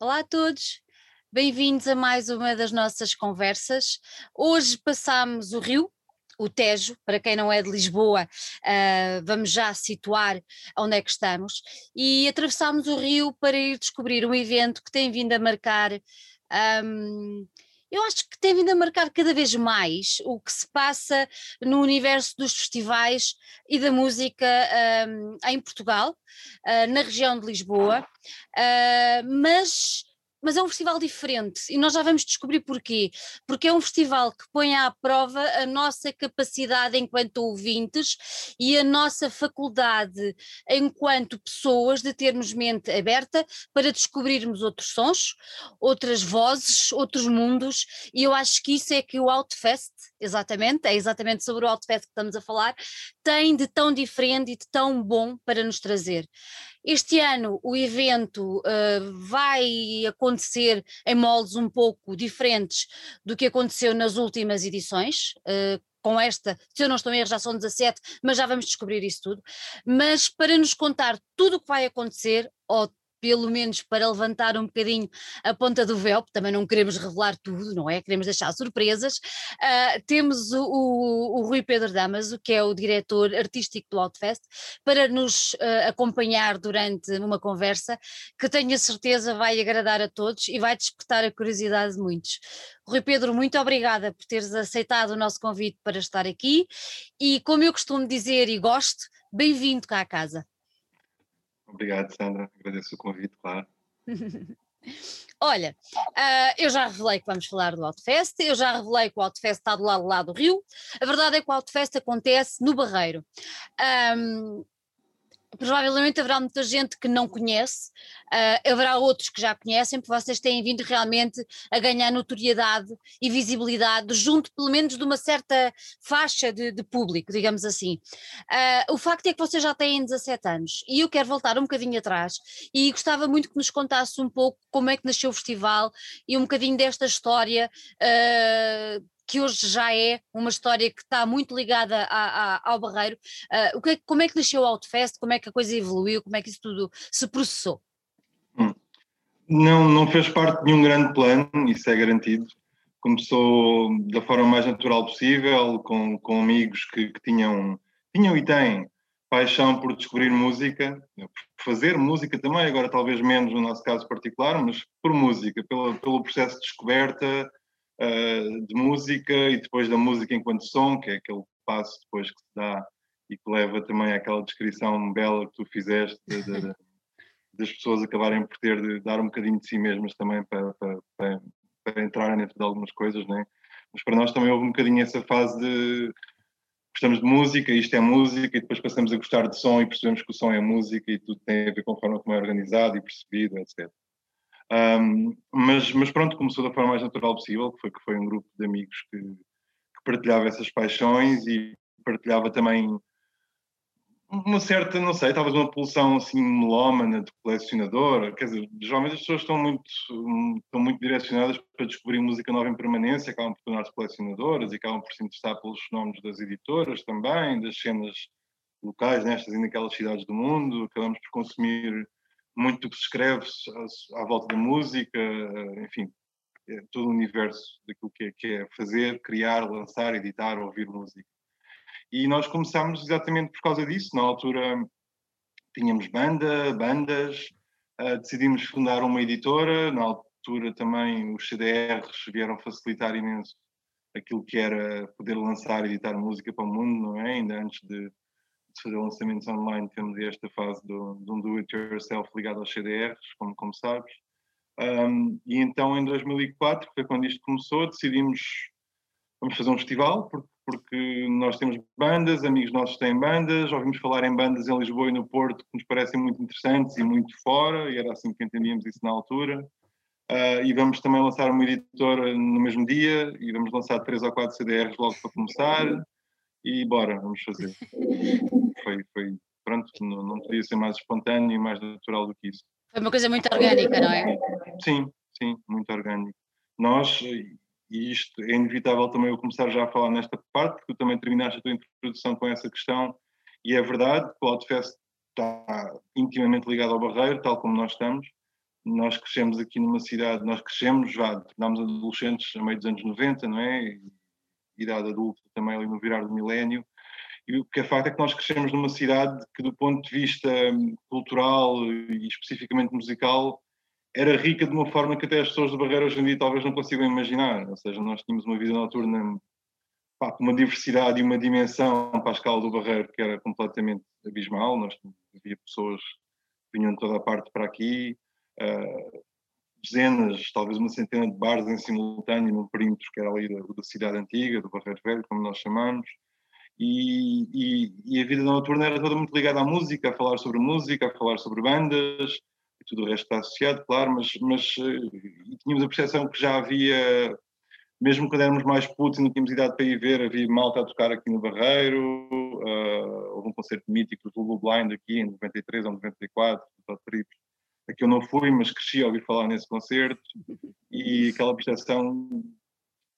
Olá a todos, bem-vindos a mais uma das nossas conversas. Hoje passamos o Rio, o Tejo, para quem não é de Lisboa, uh, vamos já situar onde é que estamos, e atravessámos o Rio para ir descobrir um evento que tem vindo a marcar. Um, eu acho que tem vindo a marcar cada vez mais o que se passa no universo dos festivais e da música um, em Portugal, uh, na região de Lisboa, uh, mas mas é um festival diferente e nós já vamos descobrir porquê. Porque é um festival que põe à prova a nossa capacidade enquanto ouvintes e a nossa faculdade enquanto pessoas de termos mente aberta para descobrirmos outros sons, outras vozes, outros mundos, e eu acho que isso é que o Outfest, exatamente, é exatamente sobre o Outfest que estamos a falar, tem de tão diferente e de tão bom para nos trazer. Este ano o evento uh, vai acontecer em moldes um pouco diferentes do que aconteceu nas últimas edições. Uh, com esta, se eu não estou em erro, já são 17, mas já vamos descobrir isso tudo. Mas para nos contar tudo o que vai acontecer, ou pelo menos para levantar um bocadinho a ponta do véu, também não queremos revelar tudo, não é? Queremos deixar surpresas. Uh, temos o, o, o, Rui Pedro Damaso, que é o diretor artístico do Outfest, para nos uh, acompanhar durante uma conversa que tenho a certeza vai agradar a todos e vai despertar a curiosidade de muitos. Rui Pedro, muito obrigada por teres aceitado o nosso convite para estar aqui e, como eu costumo dizer e gosto, bem-vindo cá à casa. Obrigado, Sandra. Agradeço o convite, claro. Olha, uh, eu já revelei que vamos falar do Outfest, eu já revelei que o Outfest está do lado lá do Rio. A verdade é que o Outfest acontece no Barreiro. Um, provavelmente haverá muita gente que não conhece, uh, haverá outros que já conhecem, porque vocês têm vindo realmente a ganhar notoriedade e visibilidade junto, pelo menos, de uma certa faixa de, de público, digamos assim. Uh, o facto é que vocês já têm 17 anos e eu quero voltar um bocadinho atrás e gostava muito que nos contasse um pouco como é que nasceu o festival e um bocadinho desta história uh, que hoje já é uma história que está muito ligada a, a, ao Barreiro. Uh, o que, é como é que nasceu o Outfest? Como é que a coisa evoluiu? Como é que isso tudo se processou? Hum. Não, não fez parte de nenhum grande plano, isso é garantido. Começou da forma mais natural possível, com, com amigos que, que tinham, tinham e têm paixão por descobrir música, por fazer música também, agora talvez menos no nosso caso particular, mas por música, pelo, pelo processo de descoberta, uh, de música e depois da música enquanto som, que é aquele passo depois que se dá e que leva também àquela descrição bela que tu fizeste de, de, das pessoas acabarem por ter de dar um bocadinho de si mesmas também para, para, para, para entrarem dentro de algumas coisas, né? mas para nós também houve um bocadinho essa fase de gostamos de música, isto é música, e depois passamos a gostar de som e percebemos que o som é música e tudo tem a ver com a forma como é organizado e percebido, etc. Um, mas, mas, pronto, começou da forma mais natural possível, que foi, que foi um grupo de amigos que, que partilhava essas paixões e partilhava também uma certa, não sei, talvez uma pulsão assim melómana de colecionador, quer dizer, geralmente as pessoas estão muito, estão muito direcionadas para descobrir música nova em permanência, acabam por tornar-se colecionadoras e acabam por se interessar pelos fenómenos das editoras também, das cenas locais nestas e naquelas cidades do mundo, acabamos por consumir muito que se escreve à volta da música, enfim, é todo o universo daquilo que é, que é fazer, criar, lançar, editar, ouvir música. E nós começámos exatamente por causa disso. Na altura tínhamos banda, bandas, uh, decidimos fundar uma editora. Na altura também os CDRs vieram facilitar imenso aquilo que era poder lançar e editar música para o mundo, não é? Ainda antes de, de fazer lançamentos online, temos esta fase do, de um do-it-yourself ligado aos CDRs, como, como sabes. Um, e então, em 2004, foi quando isto começou, decidimos vamos fazer um festival, porque, porque nós temos bandas, amigos nossos têm bandas, ouvimos falar em bandas em Lisboa e no Porto que nos parecem muito interessantes e muito fora, e era assim que entendíamos isso na altura. Uh, e vamos também lançar uma editora no mesmo dia, e vamos lançar três ou quatro CDRs logo para começar e bora, vamos fazer. Foi, foi pronto, não, não podia ser mais espontâneo e mais natural do que isso. Foi uma coisa muito orgânica, não é? Sim, sim, muito orgânico. Nós, e isto é inevitável também eu começar já a falar nesta parte, porque tu também terminaste a tua introdução com essa questão, e é verdade, o Outfest está intimamente ligado ao Barreiro, tal como nós estamos, nós crescemos aqui numa cidade, nós crescemos, já tornámos adolescentes a meio dos anos 90, não é? idade adulta também ali no virar do milénio, e o que é facto é que nós crescemos numa cidade que, do ponto de vista hum, cultural e especificamente musical, era rica de uma forma que até as pessoas do Barreiro hoje em dia talvez não consigam imaginar. Ou seja, nós tínhamos uma vida noturna pá, com uma diversidade e uma dimensão para a escala do Barreiro que era completamente abismal. Nós havia pessoas que vinham de toda a parte para aqui, uh, dezenas, talvez uma centena de bares em simultâneo num perímetro que era ali da, da cidade antiga, do Barreiro Velho, como nós chamamos. E, e, e, a vida noturna era toda muito ligada à música, a falar sobre música, a falar sobre bandas, e tudo o resto está associado, claro, mas, mas eh, tínhamos a percepção que já havia, mesmo quando éramos mais putos e não tínhamos idade para ir ver, havia malta a tocar aqui no Barreiro, uh, houve um concerto mítico do Lulu Blind aqui em 93 ou 94, do Trips, a que eu não fui, mas cresci a ouvir falar nesse concerto, e aquela percepção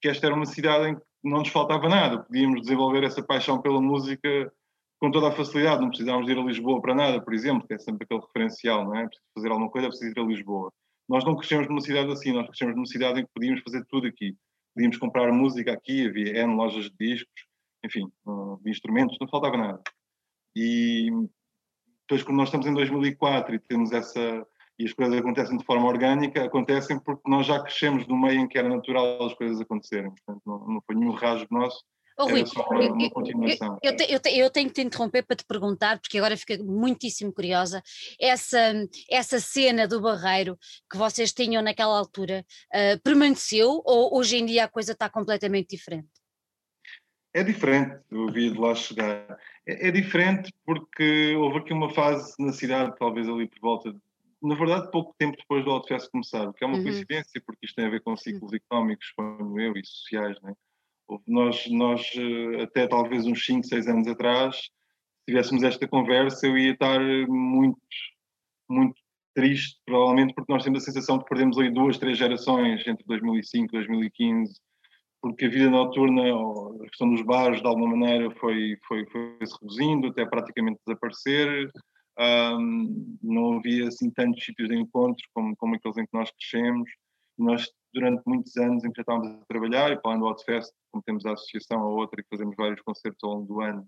que esta era uma cidade em que não nos faltava nada, podíamos desenvolver essa paixão pela música com toda a facilidade, não precisávamos ir a Lisboa para nada, por exemplo, que é sempre aquele referencial, não é? Preciso fazer alguma coisa, é preciso ir a Lisboa. Nós não crescemos numa cidade assim, nós crescemos numa cidade em que podíamos fazer tudo aqui. Podíamos comprar música aqui, havia N lojas de discos, enfim, de instrumentos, não faltava nada. E depois, quando nós estamos em 2004 e temos essa, e as coisas acontecem de forma orgânica, acontecem porque nós já crescemos no meio em que era natural as coisas acontecerem. Portanto, não, não foi nenhum rasgo nosso. Oh, Rui. Eu, eu, eu, eu, tenho que te interromper para te perguntar, porque agora fica muitíssimo curiosa, essa, essa cena do Barreiro que vocês tinham naquela altura, uh, permaneceu ou hoje em dia a coisa está completamente diferente? É diferente, eu vi de lá chegar. É, é diferente porque houve aqui uma fase na cidade, talvez ali por volta de na verdade, pouco tempo depois do Outfest começar, o que é uma uhum. coincidência, porque isto tem a ver com ciclos uhum. económicos, como eu, e sociais. Né? Nós, nós, eh, até talvez uns 5, 6 anos atrás, se tivéssemos esta conversa, eu ia estar muito, muito triste, provavelmente, porque nós temos a sensação de que perdemos ali duas, três gerações entre 2005 e 2015, porque a vida noturna, a questão dos bares, de alguma maneira, foi, foi, foi se reduzindo até praticamente desaparecer um, não havia assim tantos sítios de encontro como, como aqueles em que nós crescemos. Nós, durante muitos anos, em que já estávamos a trabalhar, e para do Outfest, como temos a associação a outra e fazemos vários concertos ao longo do ano,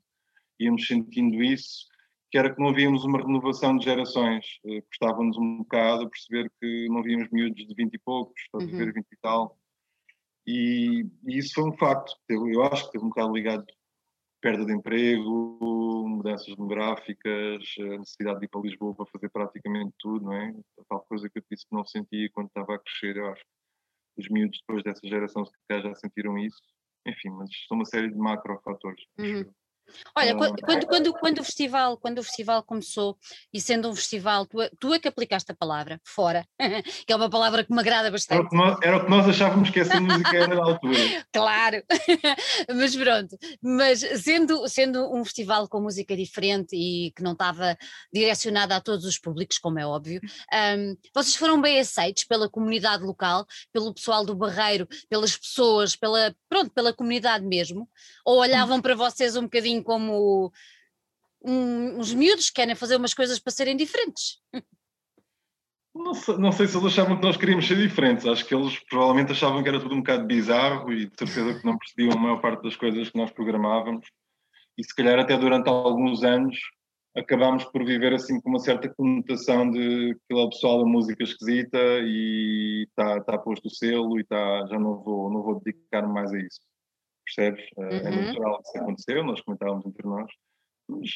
íamos sentindo isso, que era que não havíamos uma renovação de gerações. Uh, Custava-nos um bocado a perceber que não víamos miúdos de 20 e poucos, estás uhum. a ver, 20 e tal. E, e, isso foi um facto. Eu acho que teve um bocado ligado perda de emprego, mudanças demográficas, a necessidade de ir para Lisboa para fazer praticamente tudo, não é? A tal coisa que eu disse que não sentia quando estava a crescer, eu acho que os miúdos depois dessa geração se calhar já sentiram isso. Enfim, mas são uma série de macrofatores. Uhum. Olha, quando, quando, quando, o festival, quando o festival começou, e sendo um festival, tu, tu é que aplicaste a palavra, fora, que é uma palavra que me agrada bastante. Era o que nós, era o que nós achávamos que essa música era na altura. claro, mas pronto, mas sendo, sendo um festival com música diferente e que não estava direcionada a todos os públicos, como é óbvio, um, vocês foram bem aceitos pela comunidade local, pelo pessoal do Barreiro, pelas pessoas, pela, pronto, pela comunidade mesmo, ou olhavam para vocês um bocadinho assim como um, uns miúdos que querem fazer umas coisas para serem diferentes. Não sei, não sei, se eles achavam que nós queríamos ser diferentes. Acho que eles provavelmente achavam que era tudo um bocado bizarro e de certeza que não percebiam a maior parte das coisas que nós programávamos. E se calhar até durante alguns anos acabámos por viver assim com uma certa conotação de aquele é pessoal da música esquisita e está tá posto o selo e tá, já não vou, não vou dedicar-me mais a isso percebes? É, é uhum. É natural que isso aconteceu, nós comentávamos entre nós. Mas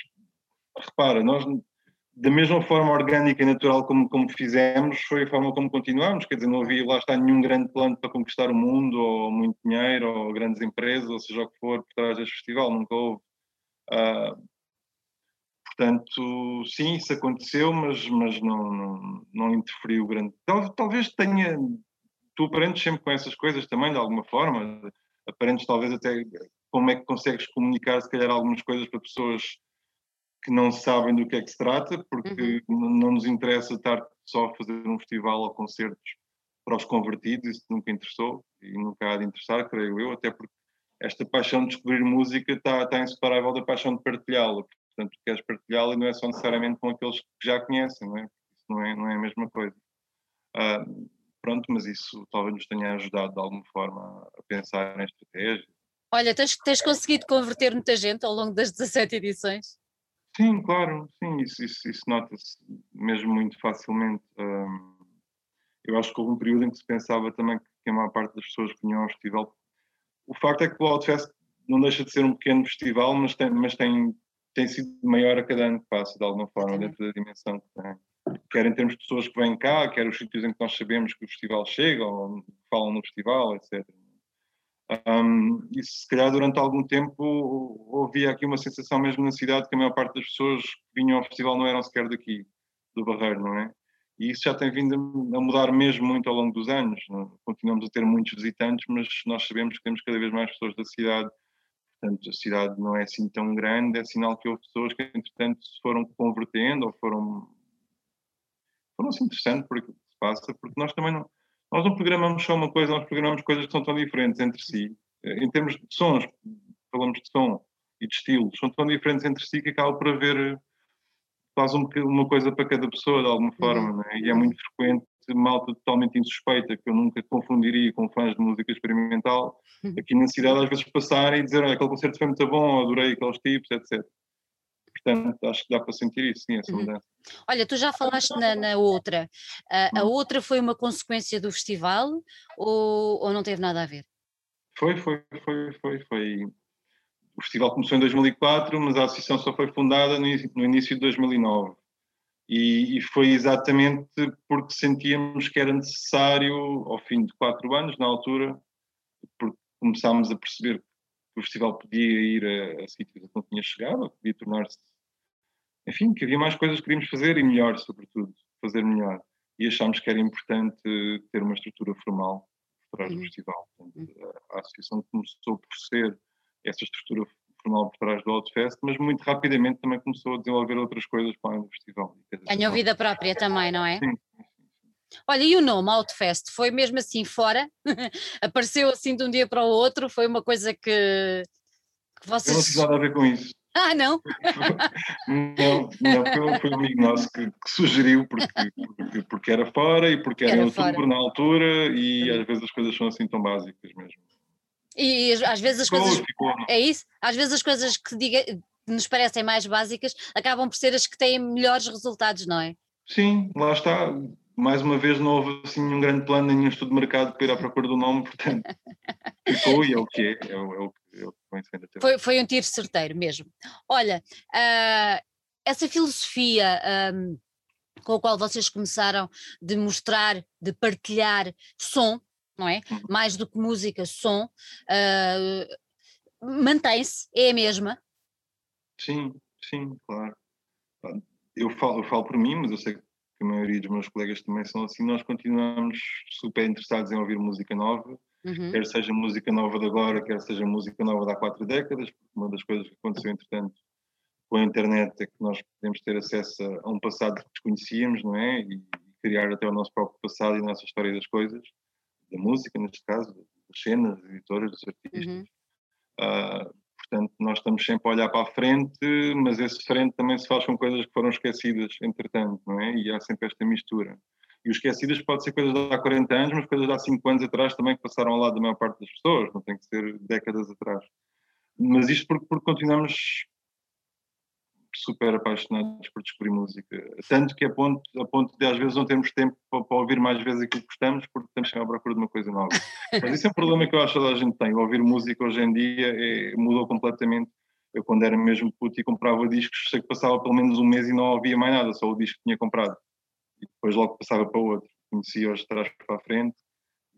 repara, nós da mesma forma orgânica e natural como, como fizemos, foi a forma como continuámos, quer dizer, não havia lá está nenhum grande plano para conquistar o mundo, ou muito dinheiro, ou grandes empresas, ou seja o que for, por trás deste festival, nunca houve. Uh, portanto, sim, isso aconteceu, mas, mas não, não, não interferiu grande. Talvez tenha, tu aprendes sempre com essas coisas também, de alguma forma, aparentes talvez até como é que consegues comunicar se calhar algumas coisas para pessoas que não sabem do que é que se trata, porque uhum. não nos interessa estar só a fazer um festival ou concertos para os convertidos, isso nunca interessou e nunca há de interessar, creio eu, até porque esta paixão de descobrir música está, está inseparável da paixão de partilhá-la. Portanto, queres partilhá-la e não é só necessariamente com aqueles que já conhecem, não é? Isso não é, não é a mesma coisa. Uh, pronto, mas isso talvez nos tenha ajudado de alguma forma a pensar em estratégia. Olha, tens, tens conseguido converter muita gente ao longo das 17 edições? Sim, claro, sim, isso, isso, isso nota-se mesmo muito facilmente. Um, eu acho que houve um período em que se pensava também que a maior parte das pessoas que vinham ao festival. O facto é que o Outfest não deixa de ser um pequeno festival, mas tem, mas tem, tem sido maior a cada ano que passa, de alguma forma, dentro da dimensão que tem. Quer em termos de pessoas que vêm cá, quer os sítios em que nós sabemos que o festival chega, ou falam no festival, etc. Um, e se calhar durante algum tempo havia aqui uma sensação mesmo na cidade que a maior parte das pessoas que vinham ao festival não eram sequer daqui, do Barreiro, não é? E isso já tem vindo a mudar mesmo muito ao longo dos anos. É? Continuamos a ter muitos visitantes, mas nós sabemos que temos cada vez mais pessoas da cidade. Portanto, a cidade não é assim tão grande, é sinal que houve pessoas que, entretanto, se foram convertendo ou foram. Foram assim interessantes por aquilo que se passa, porque nós também não. Nós não programamos só uma coisa, nós programamos coisas que são tão diferentes entre si. Em termos de sons, falamos de som e de estilos, são tão diferentes entre si que acaba por haver faz um, uma coisa para cada pessoa de alguma forma, né? e é muito frequente malta totalmente insuspeita, que eu nunca confundiria com fãs de música experimental, uhum. aqui na cidade às vezes passarem e dizer, aquele concerto foi muito bom, adorei aqueles tipos, etc. Portanto, acho que dá para sentir isso, sim, essa uhum. mudança. Olha, tu já falaste na, na outra, a, a, outra foi uma consequência do festival ou, ou não teve nada a ver? Foi, foi, foi, foi, foi o festival começou em 2004, mas a associação só foi fundada no, no início de 2009. E, e, foi exatamente porque sentíamos que era necessário, ao fim de quatro anos, na altura, porque começámos a perceber que o festival podia ir a, a sítios que não tinha chegado, podia tornar-se. Enfim, que havia mais coisas que queríamos fazer e melhor, sobretudo, fazer melhor. E achámos que era importante ter uma estrutura formal por trás do uhum. festival. Portanto, a, a associação começou por ser essa estrutura formal por trás do Outfest, mas muito rapidamente também começou a desenvolver outras coisas para o festival. Ganhou vida própria também, não é? Sim. Olha, e o nome Outfest foi mesmo assim fora? Apareceu assim de um dia para o outro? Foi uma coisa que, que vocês. Eu não tive nada a ver com isso. Ah, não? não, não foi, um amigo nosso que, que sugeriu porque, porque, porque, era fora e porque era, era outubro na altura e às vezes as coisas são assim tão básicas mesmo. E às vezes as coisas. É isso? Às vezes as coisas que, diga, nos parecem mais básicas acabam por ser as que têm melhores resultados, não é? Sim, lá está. Mais uma vez não houve assim um grande plano, nenhum estudo de mercado para ir à procura do nome, portanto ficou e é o que é, é o, é o, até foi, foi um tiro certeiro mesmo. Olha, uh, essa filosofia um, com a qual vocês começaram de mostrar, de partilhar som, não é? Uhum. Mais do que música, som, uh, mantém-se, é a mesma? Sim, sim, claro. Eu falo, eu falo por mim, mas eu sei que a maioria dos meus colegas também são assim. Nós continuamos super interessados em ouvir música nova, uhum. quer seja música nova de agora, quer seja música nova de há quatro décadas, porque uma das coisas que aconteceu, entretanto, com a internet é que nós podemos ter acesso a um passado que desconhecíamos, não é? E criar até o nosso próprio passado e a nossa história das coisas da música, neste caso, das cenas, das editoras, dos artistas. Uhum. Uh, portanto, nós estamos sempre a olhar para a frente, mas esse frente também se faz com coisas que foram esquecidas, entretanto, não é? E há sempre esta mistura. E os esquecidas pode ser coisas de há 40 anos, mas coisas de há 5 anos atrás também que passaram ao lado da maior parte das pessoas, não tem que ser décadas atrás. Mas isto porque, porque continuamos super apaixonados por descobrir música. Tanto que a ponto, a ponto de às vezes não termos tempo para, para ouvir mais vezes aquilo que gostamos, porque estamos sempre à procura de uma coisa nova. Mas isso é um problema que eu acho que a gente tem. ouvir música hoje em dia é, mudou completamente. Eu, quando era mesmo puto e comprava discos, sei que passava pelo menos um mês e não ouvia mais nada, só o disco que tinha comprado. E depois logo passava para outro. Conhecia os de trás para a frente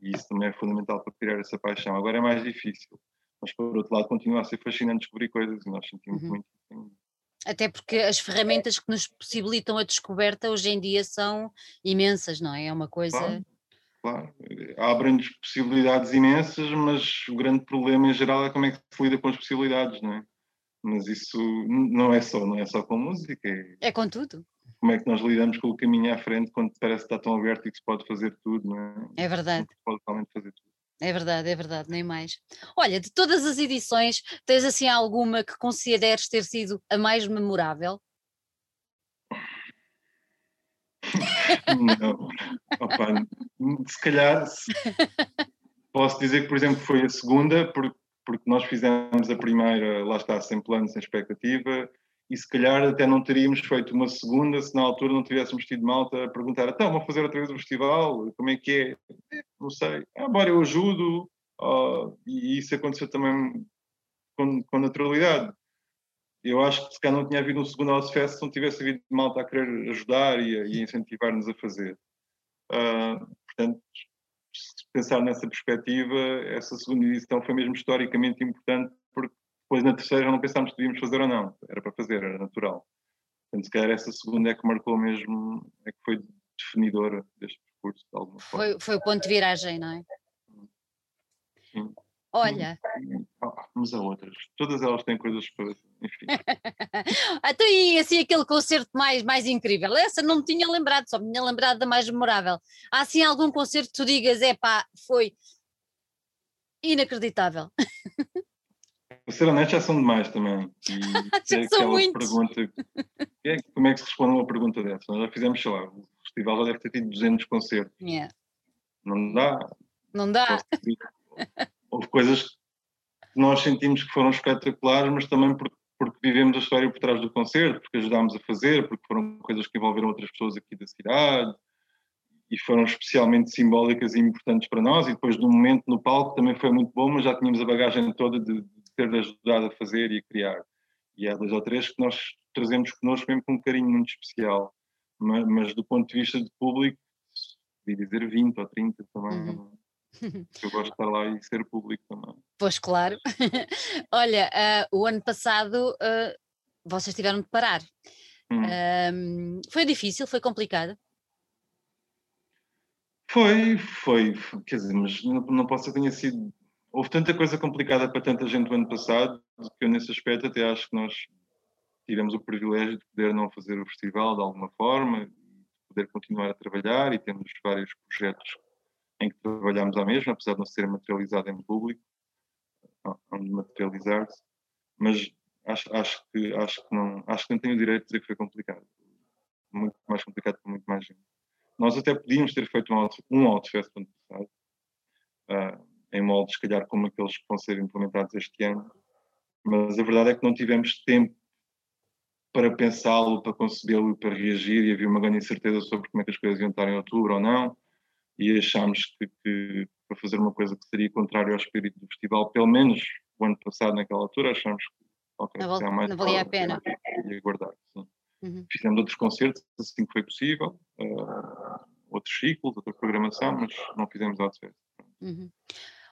e isso também é fundamental para criar essa paixão. Agora é mais difícil. Mas, por outro lado, continua a ser fascinante descobrir coisas e nós sentimos uhum. muito até porque as ferramentas que nos possibilitam a descoberta hoje em dia são imensas, não é? É uma coisa. Claro, claro. abrem-nos possibilidades imensas, mas o grande problema em geral é como é que se lida com as possibilidades, não é? Mas isso não é só, não é só com música. É, é com tudo. Como é que nós lidamos com o caminho à frente quando parece que está tão aberto e que se pode fazer tudo, não é? É verdade. Se pode realmente fazer tudo. É verdade, é verdade, nem mais. Olha, de todas as edições, tens assim alguma que consideres ter sido a mais memorável? não. Opa, se calhar se... posso dizer que, por exemplo, foi a segunda, porque, porque nós fizemos a primeira, lá está, sem plano, sem expectativa, e se calhar até não teríamos feito uma segunda se na altura não tivéssemos tido malta a perguntar então, vamos fazer outra vez o festival, como é que é? Não sei, ah, eu ajudo, oh, e isso aconteceu também com, com naturalidade. Eu acho que se calhar não tinha havido um segundo House Fest se não tivesse havido malta a querer ajudar e incentivar-nos a fazer. Uh, portanto, se pensar nessa perspectiva, essa segunda edição foi mesmo historicamente importante porque depois na terceira não pensámos se devíamos fazer ou não, era para fazer, era natural. Portanto, se calhar essa segunda é que marcou mesmo, é que foi definidora deste percurso de alguma forma. Foi, foi o ponto de viragem, não é? Sim. Olha. Ah, mas há outras. Todas elas têm coisas para. Enfim. então, e assim, aquele concerto mais, mais incrível? Essa não me tinha lembrado, só me tinha lembrado da mais memorável. Há assim algum concerto que tu digas, é pá, foi inacreditável? Honesto, já são demais também. E já é são muitos. Pergunta, é, como é que se responde a uma pergunta dessa? Nós já fizemos, sei lá, o festival já deve ter tido 200 concertos. Yeah. Não dá. Não dá houve coisas que nós sentimos que foram espetaculares, mas também porque, porque vivemos a história por trás do concerto, porque ajudámos a fazer, porque foram coisas que envolveram outras pessoas aqui da cidade e foram especialmente simbólicas e importantes para nós. E depois do momento no palco também foi muito bom, mas já tínhamos a bagagem toda de, de ter ajudado a fazer e a criar. E há dois ou três que nós trazemos connosco mesmo com um carinho muito especial. Mas, mas do ponto de vista de público, podia dizer 20 ou 30 também. Uhum. Eu gosto de estar lá e ser público também. Pois claro. Olha, uh, o ano passado uh, vocês tiveram de parar. Hum. Foi difícil, foi complicado? Foi, foi, quer dizer, mas não, não posso ter tenha sido. Houve tanta coisa complicada para tanta gente o ano passado que eu, nesse aspecto, até acho que nós tivemos o privilégio de poder não fazer o festival de alguma forma, de poder continuar a trabalhar e temos vários projetos em que trabalhámos à mesma, apesar de não ser materializado em público, onde materializar-se, mas acho, acho, que, acho, que não, acho que não tenho o direito de dizer que foi complicado. Muito mais complicado para muito mais gente. Nós até podíamos ter feito um, out, um Outfest ano passado, uh, em moldes, se calhar, como aqueles que vão ser implementados este ano, mas a verdade é que não tivemos tempo para pensá-lo, para concebê-lo e para reagir, e havia uma grande incerteza sobre como é que as coisas iam estar em outubro ou não e achámos que, que, para fazer uma coisa que seria contrário ao espírito do festival, pelo menos o ano passado, naquela altura, achámos que okay, não, mais não valia a pena. E aguardar. Uhum. Fizemos outros concertos assim que foi possível, uh, outros ciclos, outra programação, mas não fizemos outfest. Uhum.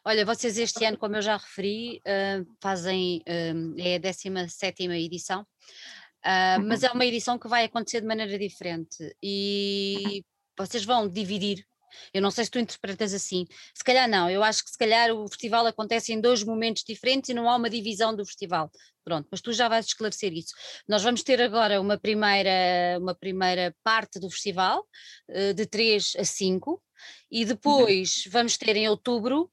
Olha, vocês este ano, como eu já referi, uh, fazem, uh, é a 17 edição, uhum. mas é uma edição que vai acontecer de maneira diferente e vocês vão dividir eu não sei se tu interpretas assim. Se calhar não, eu acho que se calhar o festival acontece em dois momentos diferentes e não há uma divisão do festival. Pronto, mas tu já vais esclarecer isso. Nós vamos ter agora uma primeira, uma primeira parte do festival, eh, de 3 a 5, e uhum. depois uhum. vamos ter em outubro,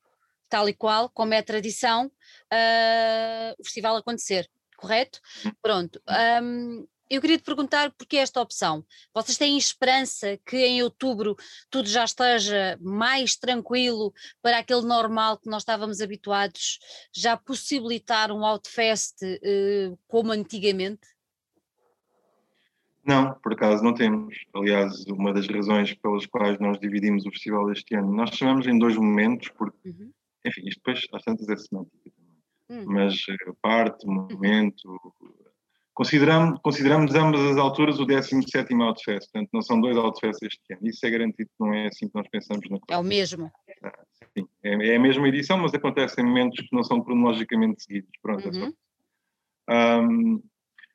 tal e qual, como é tradição, uh, o festival acontecer, correto? Uhum. Pronto. Um, eu queria te perguntar porque esta opção. Vocês têm esperança que em outubro tudo já esteja mais tranquilo para aquele normal que nós estávamos habituados, já possibilitar um Outfest uh, como antigamente? Não, por acaso não temos. Aliás, uma das razões pelas quais nós dividimos o festival este ano, nós chamamos em dois momentos, porque, uhum. enfim, isto depois às tantas é semântica também. Uhum. Mas a parte, o momento, Consideramos, consideramos ambas as alturas o 17 Outfest, portanto não são dois Outfests este ano. Isso é garantido não é assim que nós pensamos na É o mesmo. Ah, sim, é, é, a mesma edição, mas acontece em momentos que não são cronologicamente seguidos. Pronto, é uhum. é um,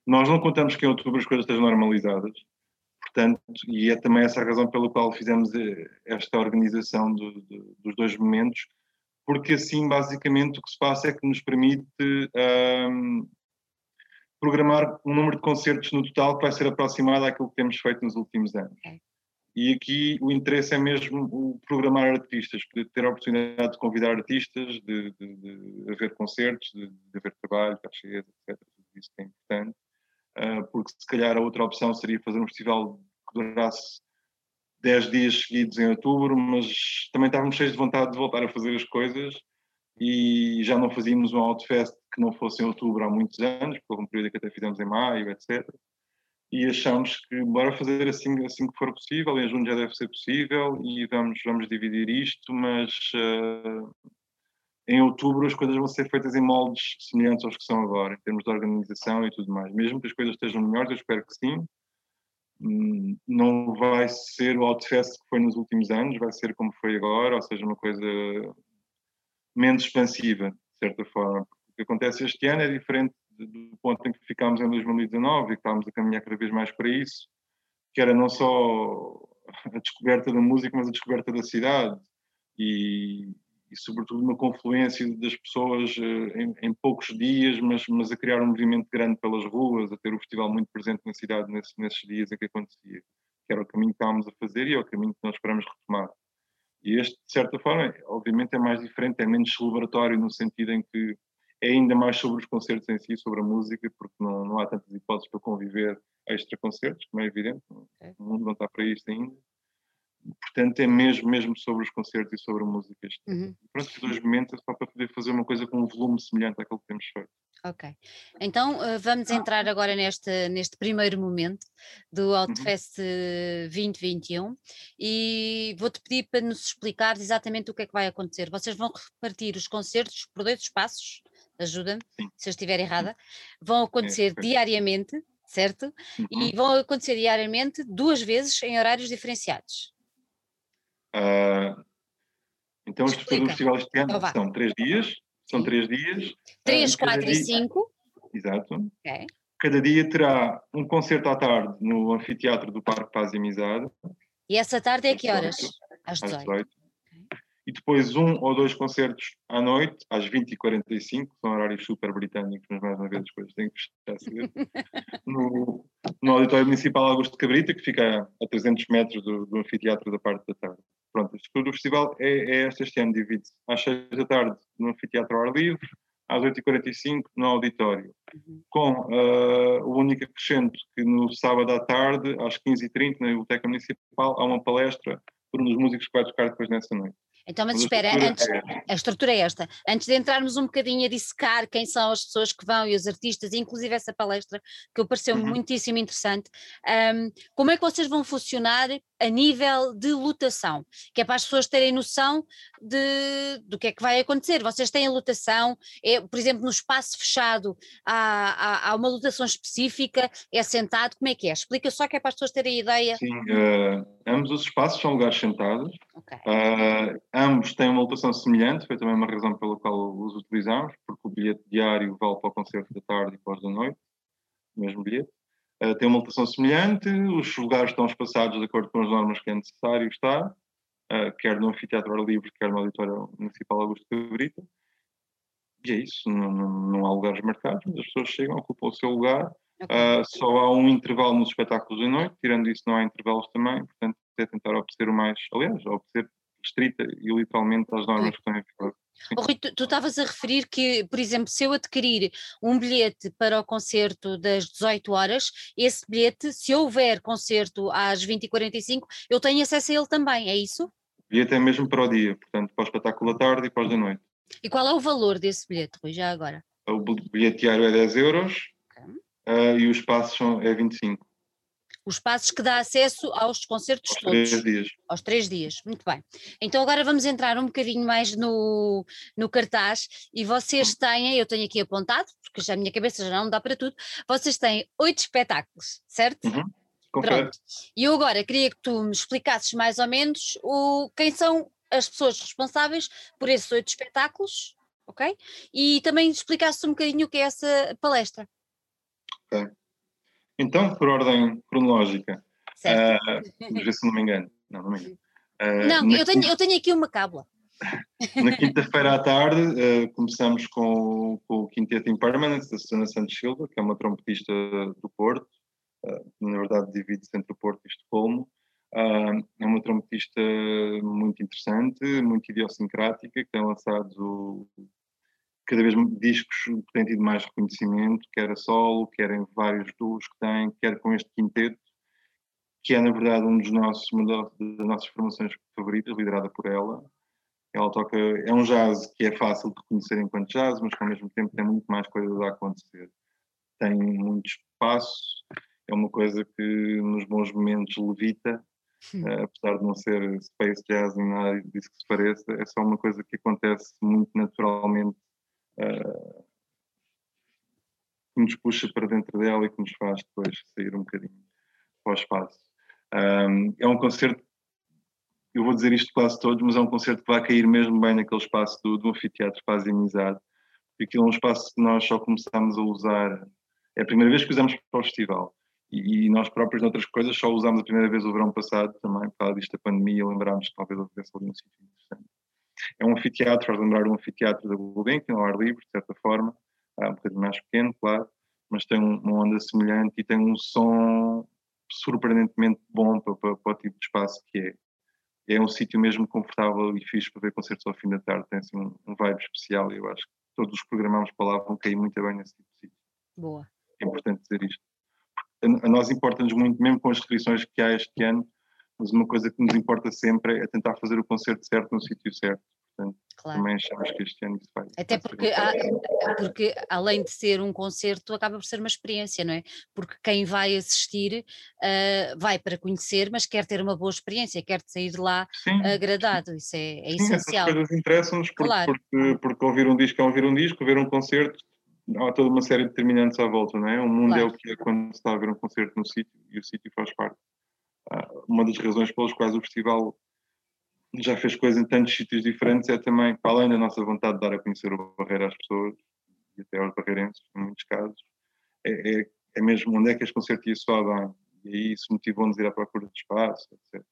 nós não contamos que em outubro as coisas estejam normalizadas, portanto, e é também essa a razão pela qual fizemos eh, esta organização do, do, dos dois momentos, porque assim basicamente o que se passa é que nos permite um, programar um número de concertos no total que vai ser aproximado àquilo que temos feito nos últimos anos. E aqui o interesse é mesmo o programar artistas, poder ter a oportunidade de convidar artistas, de, de, de haver concertos, de, de haver trabalho, cachês, etc. Tudo isso é importante. Uh, porque se calhar a outra opção seria fazer um festival que durasse 10 dias seguidos em outubro, mas também estávamos cheios de vontade de voltar a fazer as coisas e já não fazíamos um Outfest que não fosse em outubro há muitos anos, houve um período que até fizemos em maio, etc. E achamos que bora fazer assim, assim que for possível, em junho já deve ser possível e vamos, vamos dividir isto, mas uh, em outubro as coisas vão ser feitas em moldes semelhantes aos que são agora, em termos de organização e tudo mais. Mesmo que as coisas estejam melhores, eu espero que sim, hum, não vai ser o Outfest que foi nos últimos anos, vai ser como foi agora, ou seja, uma coisa menos expansiva, de certa forma. O que acontece este ano é diferente do ponto em que ficámos em 2019 e que estávamos a caminhar cada vez mais para isso, que era não só a descoberta da música, mas a descoberta da cidade e, e sobretudo uma confluência das pessoas eh, em, em, poucos dias, mas, mas a criar um movimento grande pelas ruas, a ter o festival muito presente na cidade nesses, nesses dias em que acontecia, que era o caminho que estávamos a fazer e é o caminho que nós esperamos retomar. E este, de certa forma, obviamente é mais diferente, é menos celebratório no sentido em que é ainda mais sobre os concertos em si, sobre a música, porque não, não há tantas hipóteses para conviver extra concertos, como é evidente, okay. o mundo não está para isto ainda. Portanto, é mesmo, mesmo sobre os concertos e sobre a música. Uhum. Pronto, os dois momentos é só para poder fazer uma coisa com um volume semelhante àquele que temos feito. Ok. Então uh, vamos entrar agora neste, neste primeiro momento do uhum. Outfest uhum. 2021 e vou-te pedir para nos explicar exatamente o que é que vai acontecer. Vocês vão repartir os concertos por dois espaços, ajuda-me se eu estiver errada, vão acontecer é, diariamente, certo? Uhum. E vão acontecer diariamente duas vezes em horários diferenciados. Uh, então, a estrutura do festival este ano então, são três dias, são Sim. três dias. Três, uh, quatro e cinco. Exato. Okay. Cada dia terá um concerto à tarde no anfiteatro do Parque Paz e Amizade. E essa tarde é a que horas? Às 18. Às 18 e depois um ou dois concertos à noite, às 20h45, são horários super britânicos, mas mais uma vez as coisas têm que fechar cedo, no, no Auditório Municipal Augusto Cabrita, que fica a 300 metros do, do anfiteatro da parte da tarde. Pronto, a estrutura do festival é, é esta este ano, divide-se às 6 da tarde no anfiteatro ao ar livre, às 8h45 no auditório, uhum. com uh, o único acrescento que no sábado à tarde, às 15h30, na Biblioteca Municipal, há uma palestra por um dos músicos que vai tocar depois nessa noite. Então, mas espera, antes, é a estrutura é esta. Antes de entrarmos um bocadinho a dissecar quem são as pessoas que vão e os artistas, inclusive essa palestra que eu pareceu uhum. muitíssimo interessante, um, como é que vocês vão funcionar a nível de lotação? Que é para as pessoas terem noção de, do que é que vai acontecer. Vocês têm a lotação, é, por exemplo, no espaço fechado há, há, há, uma lotação específica, é sentado, como é que é? Explica só que é para as pessoas terem ideia. Sim, uh, ambos os espaços são lugares sentados. Okay. Uh, ambos têm uma lotação semelhante, foi também uma razão pela qual os utilizamos, porque o bilhete diário vale para o concerto da tarde e para os da noite, o mesmo bilhete. Uh, tem uma lotação semelhante, os lugares estão espaçados de acordo com as normas que é necessário estar, uh, quer no anfiteatro ar livre, quer no auditório municipal Augusto Cabrita. E é isso, não, não, não, há lugares marcados, as pessoas chegam, ocupam o seu lugar, uh, só há um intervalo nos espetáculos da noite, tirando isso não há intervalos também, portanto é tentar obedecer o mais, aliás, obedecer estrita e literalmente às normas que estão em vigor. Oh, Rui, tu estavas a referir que, por exemplo, se eu adquirir um bilhete para o concerto das 18 horas, esse bilhete, se houver concerto às 20h45, eu tenho acesso a ele também, é isso? O bilhete é mesmo para o dia, portanto, para o espetáculo da tarde e para os da noite. E qual é o valor desse bilhete, Rui, já agora? O bilhete diário é 10 euros okay. uh, e o espaço são, é 25 os passos que dá acesso aos concertos aos todos. Três dias. Aos três dias, muito bem. Então agora vamos entrar um bocadinho mais no, no cartaz e vocês têm, eu tenho aqui apontado, porque já a minha cabeça já não dá para tudo, vocês têm oito espetáculos, certo? Uhum. Pronto. E eu agora queria que tu me explicasses mais ou menos o, quem são as pessoas responsáveis por esses oito espetáculos, ok? E também explicasses um bocadinho o que é essa palestra. Ok. Então, por ordem cronológica, uh, ver se não me engano. Não, não me engano. Uh, não, eu tenho, eu tenho aqui uma cábula. na quinta-feira à tarde uh, começamos com, com, o Quinteto Impermanence da Susana Santos Silva, que é uma trompetista do Porto, uh, na verdade divide-se entre o Porto e Estocolmo. Uh, é uma trompetista muito interessante, muito idiosincrática, que tem lançado cada vez discos que têm tido mais reconhecimento, quer a solo, quer em vários duos que têm, quer com este quinteto, que é na verdade um dos nossos, uma das nossas formações favoritas, liderada por ela. Ela toca, é um jazz que é fácil de reconhecer enquanto jazz, mas que ao mesmo tempo tem muito mais coisas a acontecer. Tem muito espaço, é uma coisa que nos bons momentos levita, uh, apesar de não ser space jazz nem nada disso que se pareça, é só uma coisa que acontece muito naturalmente, que nos puxa para dentro dela e que nos faz depois sair um bocadinho para o espaço. Um, é um concerto, eu vou dizer isto quase todos, mas é um concerto que vai cair mesmo bem naquele espaço do, do anfiteatro Paz e Amizade, porque aquilo é um espaço que nós só começámos a usar, é a primeira vez que usamos para o festival, e, e nós próprios, noutras coisas, só usámos a primeira vez o verão passado também, por causa disto da pandemia, lembrámos que talvez houvesse ali um sítio interessante. É um anfiteatro, faz lembrar um anfiteatro da Gulbenkian, ao ar livre, de certa forma, um bocadinho mais pequeno, claro, mas tem uma onda semelhante e tem um som surpreendentemente bom para, para, para, o tipo de espaço que é. É um sítio mesmo confortável e fixe para ver concertos ao fim da tarde, tem assim um, um vibe especial e eu acho que todos os que programámos para lá vão cair muito bem nesse tipo de sítio. Boa. É importante dizer isto. A, a nós importa-nos muito, mesmo com as restrições que há este ano, mas uma coisa que nos importa sempre é tentar fazer o concerto certo no sítio certo. Portanto, claro. também achamos que este ano isso vai. Até porque, há, porque, além de ser um concerto, acaba por ser uma experiência, não é? Porque quem vai assistir uh, vai para conhecer, mas quer ter uma boa experiência, quer sair de lá sim, agradado. Sim. Isso é, é sim, essencial. Essas coisas interessam-nos porque, claro. porque, porque ouvir um disco é ouvir um disco, ver um concerto há toda uma série de determinantes à volta, não é? O mundo claro. é o que é quando se está a ver um concerto no sítio e o sítio faz parte. Uma das razões pelas quais o festival já fez coisas em tantos sítios diferentes, é também, para além da nossa vontade de dar a conhecer o Barreira às pessoas, e até aos barreirenses, em muitos casos, é, é, é mesmo onde é que as concertias sobem, e aí isso motivou-nos a ir à procura de espaço, etc.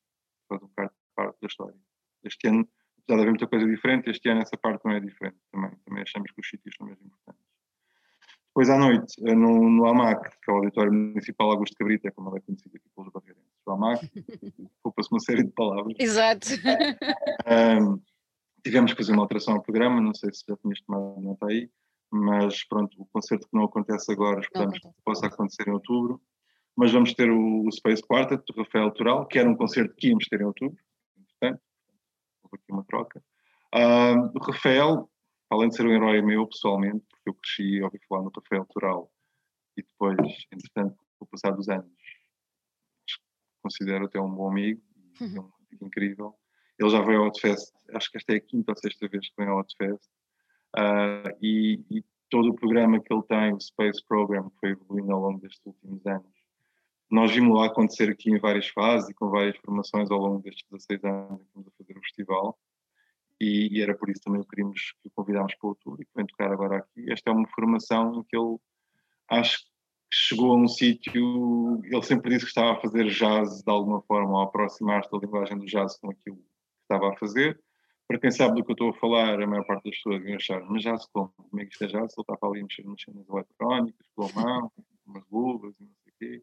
Faz um bocado parte da história. Este ano, apesar de haver muita coisa diferente, este ano essa parte não é diferente também. Também achamos que os sítios são mesmo importantes. Depois à noite, no, no AMAC, que é o Auditório Municipal Augusto Cabrita, como ele é conhecido AMAC, ocupa-se uma série de palavras. Exato. Um, tivemos que fazer uma alteração ao programa, não sei se já tinhas tomado nota aí, mas pronto, o concerto que não acontece agora, esperamos que possa acontecer em outubro. Mas vamos ter o, Space Quartet, do Rafael Toral, que era um concerto que íamos ter em outubro, portanto, houve aqui uma troca. Uh, o Rafael além de ser um herói meu pessoalmente, porque eu cresci e ouvi falar no Rafael Toral e depois, entretanto, com o passar dos anos, considero até um bom amigo e é um incrível. Ele já veio ao Outfest, acho que esta é a quinta ou sexta vez que vem ao Outfest, uh, e, e, todo o programa que ele tem, o Space Program, foi evoluindo ao longo destes últimos anos, nós vimos lá acontecer aqui em várias fases e com várias formações ao longo destes 16 anos que estamos a fazer o festival e, e, era por isso também que queríamos que o convidámos para o tour e que vem tocar agora aqui. Esta é uma formação em que ele acho que chegou a um sítio, ele sempre disse que estava a fazer jazz de alguma forma, ou aproximar-se da linguagem do jazz com aquilo que estava a fazer. Para quem sabe do que eu estou a falar, a maior parte das pessoas vão achar, mas jazz como? Como é que isto é jazz? Ele estava ali a mexer nas cenas eletrónicas, com a mão, com umas luvas e não sei o quê.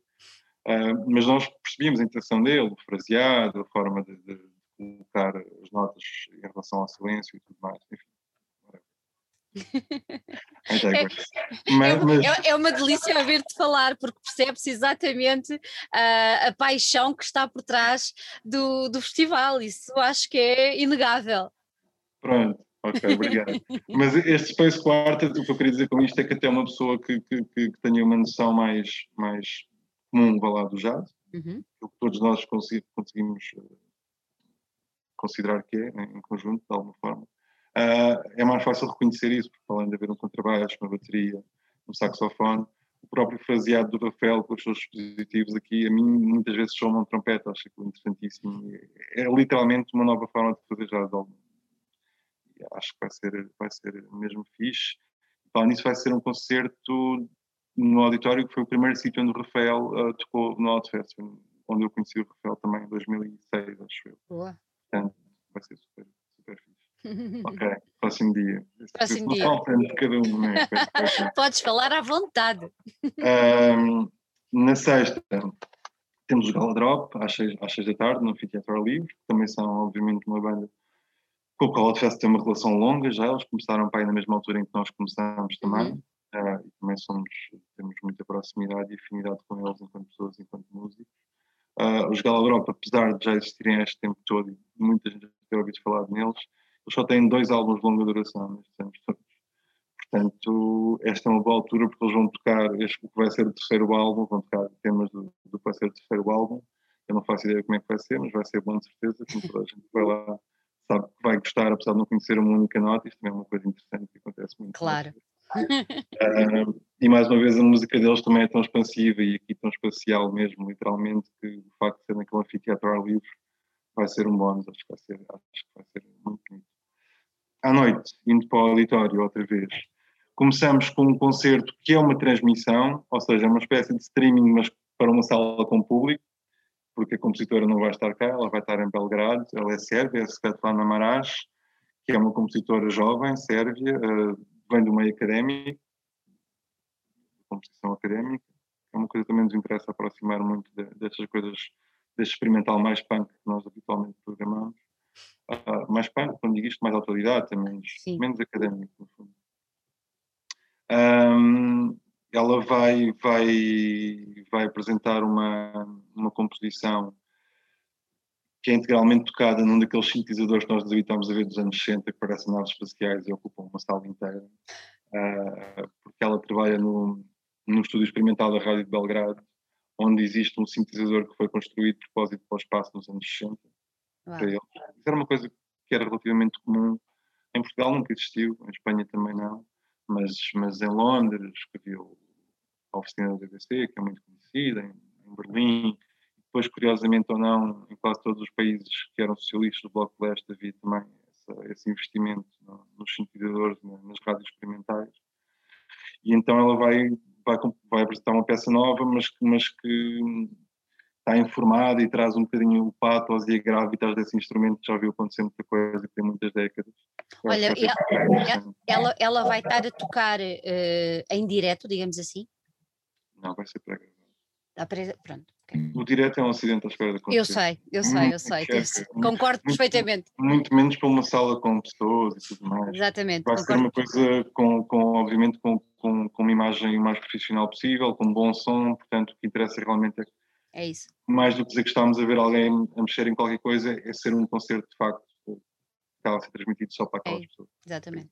Uh, mas nós percebíamos a intenção dele, o fraseado, a forma de, de colocar as notas em relação ao silêncio e tudo mais, enfim. É, mas, é, mas... é, uma delícia ouvir-te falar, porque percebes exatamente uh, a paixão que está por trás do, do festival. Isso acho que é inegável. Pronto, ok, obrigado. mas este Space Quartet, o que eu queria dizer com isto é que até uma pessoa que, que, que, tenha uma noção mais, mais comum, vá lá, do jazz, uhum. que todos nós conseguimos considerar que é, em conjunto, de alguma forma, uh, é mais fácil reconhecer isso, porque além de haver um contrabaixo, uma bateria, um saxofone, o próprio fraseado do Rafael com os seus dispositivos aqui, a mim muitas vezes chama um trompete, acho que é interessantíssimo. É, é literalmente uma nova forma de fazer jazz Acho que vai ser, vai ser mesmo fixe. Falando nisso, vai ser um concerto no auditório, que foi o primeiro sítio onde o Rafael uh, tocou no Outfest, onde eu conheci o Rafael também em 2006, acho eu. Boa. Portanto, vai ser super, super fixe. Ok, próximo dia. Próximo dia. de cada um, né? Podes falar à vontade. Um, na sexta temos o Gala Drop às seis, às seis da tarde no Anfiteatro Livre, que também são obviamente uma banda com a qual a tem uma relação longa já, eles começaram para aí na mesma altura em que nós começámos também, uhum. uh, e também somos, temos muita proximidade e afinidade com eles enquanto pessoas, enquanto músicos. Uh, os Gala Europa, apesar de já existirem este tempo todo, e muita gente ter ouvido falar neles, eles só têm dois álbuns de longa duração nestes anos todos. Portanto, esta é uma boa altura porque eles vão tocar este, o que vai ser o terceiro álbum, vão tocar temas do, do que vai ser o terceiro álbum. Eu não faço ideia como é que vai ser, mas vai ser bom de certeza, como toda a gente vai lá sabe que vai gostar, apesar de não conhecer uma única nota, isto também é uma coisa interessante que acontece muito. Claro. Uh, e mais uma vez a música deles também é tão expansiva e aqui tão espacial mesmo, literalmente, que o facto de ser naquele anfiteatro ao livre vai ser um bónus, acho que vai ser, acho que vai ser muito bonito. À noite, indo para o auditório outra vez, começamos com um concerto que é uma transmissão, ou seja, é uma espécie de streaming, mas para uma sala com público, porque a compositora não vai estar cá, ela vai estar em Belgrado, ela é sérvia, é Svetlana Marás, que é uma compositora jovem, sérvia, uh, vem do meio académico, composição académica, é uma coisa que também nos interessa aproximar muito de, destas coisas, deste experimental mais punk que nós habitualmente programamos. Uh, mais punk, quando digo isto, mais autoridade, menos, menos académico, no fundo. Um, ela vai, vai, vai apresentar uma, uma composição que é integralmente tocada num daqueles sintetizadores que nós habituamos a ver dos anos 60, que parecem naves espaciais e ocupam uma sala inteira, uh, porque ela trabalha no, no estúdio experimental da Rádio de Belgrado, onde existe um sintetizador que foi construído de propósito para o espaço nos anos 60. Para eles. Isso era uma coisa que era relativamente comum. Em Portugal nunca existiu, em Espanha também não, mas, mas em Londres, que havia a oficina da BBC, que é muito conhecida, em, em Berlim, depois, curiosamente ou não, em quase todos os países que eram socialistas do Bloco de Leste havia também essa, esse investimento no, nos sintetizadores, nas rádios experimentais. E então ela vai, vai, vai apresentar uma peça nova, mas, mas que está informada e traz um bocadinho o pathos e a gravidade desse instrumento que já viu acontecer muita coisa e tem muitas décadas. Olha, ela, ela, ela, vai estar a tocar uh, em direto, digamos assim? Não, vai ser. Pre... Pronto. Okay. O direto é um acidente à espera de acontecer. Eu sei, eu sei, eu sei. Concordo muito, perfeitamente. Muito menos para uma sala com pessoas e tudo mais. Exatamente. Vai ser uma coisa com, com obviamente, com, com, com uma imagem mais profissional possível, com bom som, portanto, o que interessa realmente é é isso. Mais do que dizer que estamos a ver alguém a mexer em qualquer coisa, é ser um concerto de facto que está a ser transmitido só para aquelas é, pessoas. Exatamente.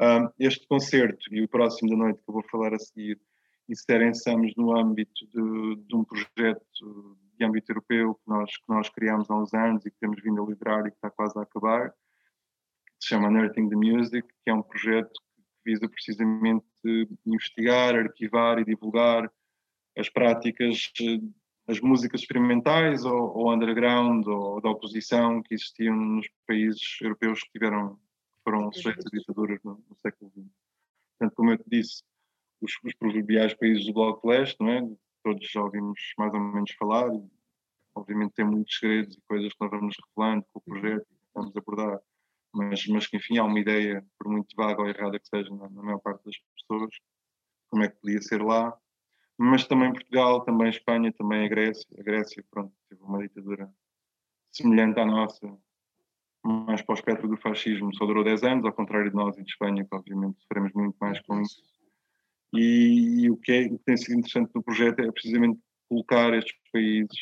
Um, este concerto e o próximo da noite que eu vou falar a seguir inserem-nos no âmbito de, de, um projeto de âmbito europeu que nós, que nós criámos há uns anos e que temos vindo a liderar e que está quase a acabar, que se chama Unearthing the Music, que é um projeto que visa precisamente investigar, arquivar e divulgar as práticas, as músicas experimentais ou, ou underground ou da oposição que existiam nos países europeus que tiveram foram sujeitos a ditaduras no, no século XX. Portanto, como eu te disse, os, os proverbiais países do Bloco Leste, não é? Todos já ouvimos mais ou menos falar, e, obviamente tem muitos segredos e coisas que nós vamos revelando com o projeto e vamos abordar, mas, mas que enfim há uma ideia, por muito vaga ou errada que seja na, na maior parte das pessoas, como é que podia ser lá, mas também Portugal, também Espanha, também a Grécia. A Grécia, pronto, teve uma ditadura semelhante à nossa, mais para o espectro do fascismo, só durou 10 anos, ao contrário de nós e de Espanha, que obviamente sofremos muito mais com isso. E, e o, que é, o que tem sido interessante no projeto é precisamente colocar estes países,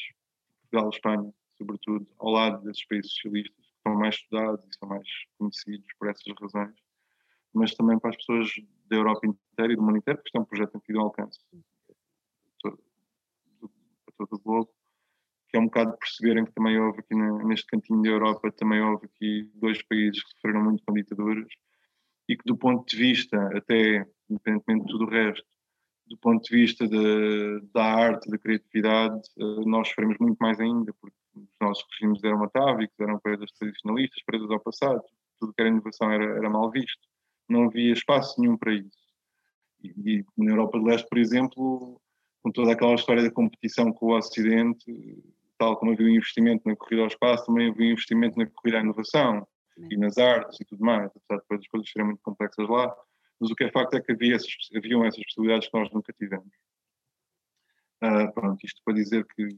Portugal e Espanha, sobretudo, ao lado desses países socialistas, que são mais estudados e são mais conhecidos por essas razões, mas também para as pessoas da Europa inteira e do mundo inteiro, porque isto é um projeto que tem tido alcance todo o globo, que é um bocado perceberem que também houve aqui neste cantinho da Europa, também houve aqui dois países que sofreram muito com ditaduras e que do ponto de vista, até independentemente de tudo o resto, do ponto de vista de, da arte, da criatividade, eh, nós sofremos muito mais ainda, porque os nossos regimes eram atávicos, eram coisas tradicionalistas, presas ao passado, tudo que era inovação era, era mal visto, não havia espaço nenhum para isso. E, e na Europa de Leste, por exemplo, com toda aquela história da competição com o Ocidente, tal como havia um investimento na corrida ao espaço, também havia um investimento na corrida à inovação e nas artes e tudo mais, apesar de as coisas serem muito complexas lá, mas o que é facto é que havia essas, haviam essas possibilidades que nós nunca tivemos. Uh, pronto, isto para dizer que,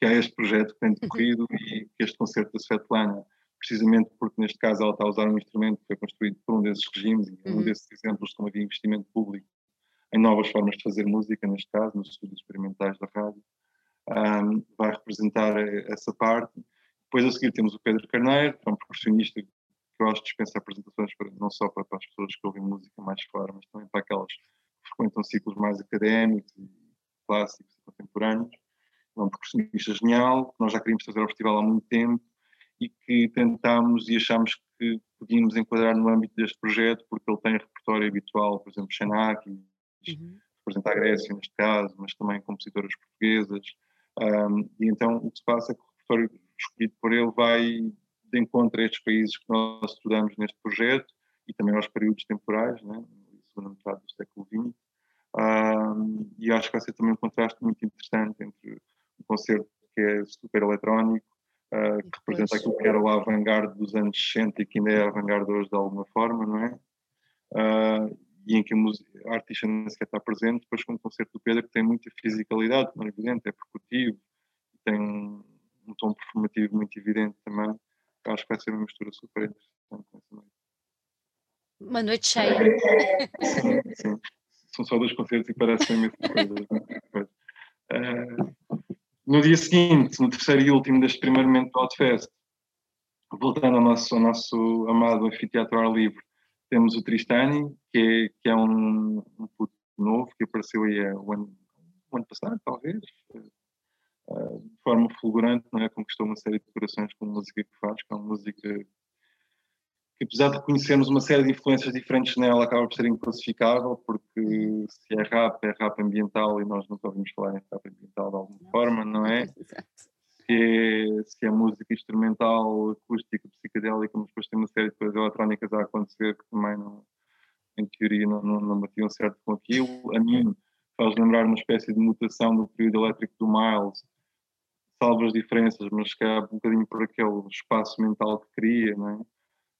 que há este projeto que tem decorrido e que este concerto da Svetlana, precisamente porque neste caso ela está a usar um instrumento que foi construído por um desses regimes e um uhum. desses exemplos de como havia investimento público em novas formas de fazer música, neste caso, nos estudos experimentais da rádio. um, vai representar essa parte. Depois a seguir temos o Pedro Carneiro, que é um percussionista que eu acho que dispensa apresentações para, não só para, para, as pessoas que ouvem música mais clara, mas também para aquelas que frequentam ciclos mais académicos e clássicos e contemporâneos. É um percussionista genial, que nós já queríamos trazer ao festival há muito tempo e que tentámos e achámos que podíamos enquadrar no âmbito deste projeto, porque ele tem repertório habitual, por exemplo, Xenak, uhum. representa a Grécia neste caso, mas também compositoras portuguesas. Um, e então o que se passa é que o repertório escolhido por ele vai de encontro a estes países que nós estudamos neste projeto e também aos períodos temporais, né, segunda metade do século XX. Um, e acho que vai ser também um contraste muito interessante entre um concerto que é super eletrónico, uh, que representa aquilo que era o avant-garde dos anos 60 e que ainda é avant-garde hoje de alguma forma, não é? Uh, e em que a artista nem sequer está presente, depois com o concerto do Pedro que tem muita fisicalidade, não é evidente, é percutivo, tem um, um tom performativo muito evidente também. Acho que vai ser uma mistura super interessante Uma noite cheia. Sim, sim. São só dois concertos e parecem a mesma coisa. Uh, no dia seguinte, no terceiro e último deste primeiro momento do Outfest, voltando ao nosso, ao nosso amado anfiteatro ar livre, temos o Tristani, que é, que é um, um puto novo, que apareceu aí o ano, o ano passado, talvez, uh, de forma fulgurante, não é? conquistou uma série de decorações com a música que faz, com é uma música que apesar de reconhecermos uma série de influências diferentes nela, acaba por ser inclassificável, porque se é rap, é rap ambiental e nós nunca ouvimos falar em rap ambiental de alguma forma, não é? Se é, se é música instrumental, acústica, psicodélica, mas depois tem uma série de coisas eletrónicas a acontecer que também não, em teoria não, não, não batiam certo com aquilo. A mim faz lembrar uma espécie de mutação do período elétrico do Miles, salvo as diferenças, mas que é um bocadinho por aquele espaço mental que cria, não é?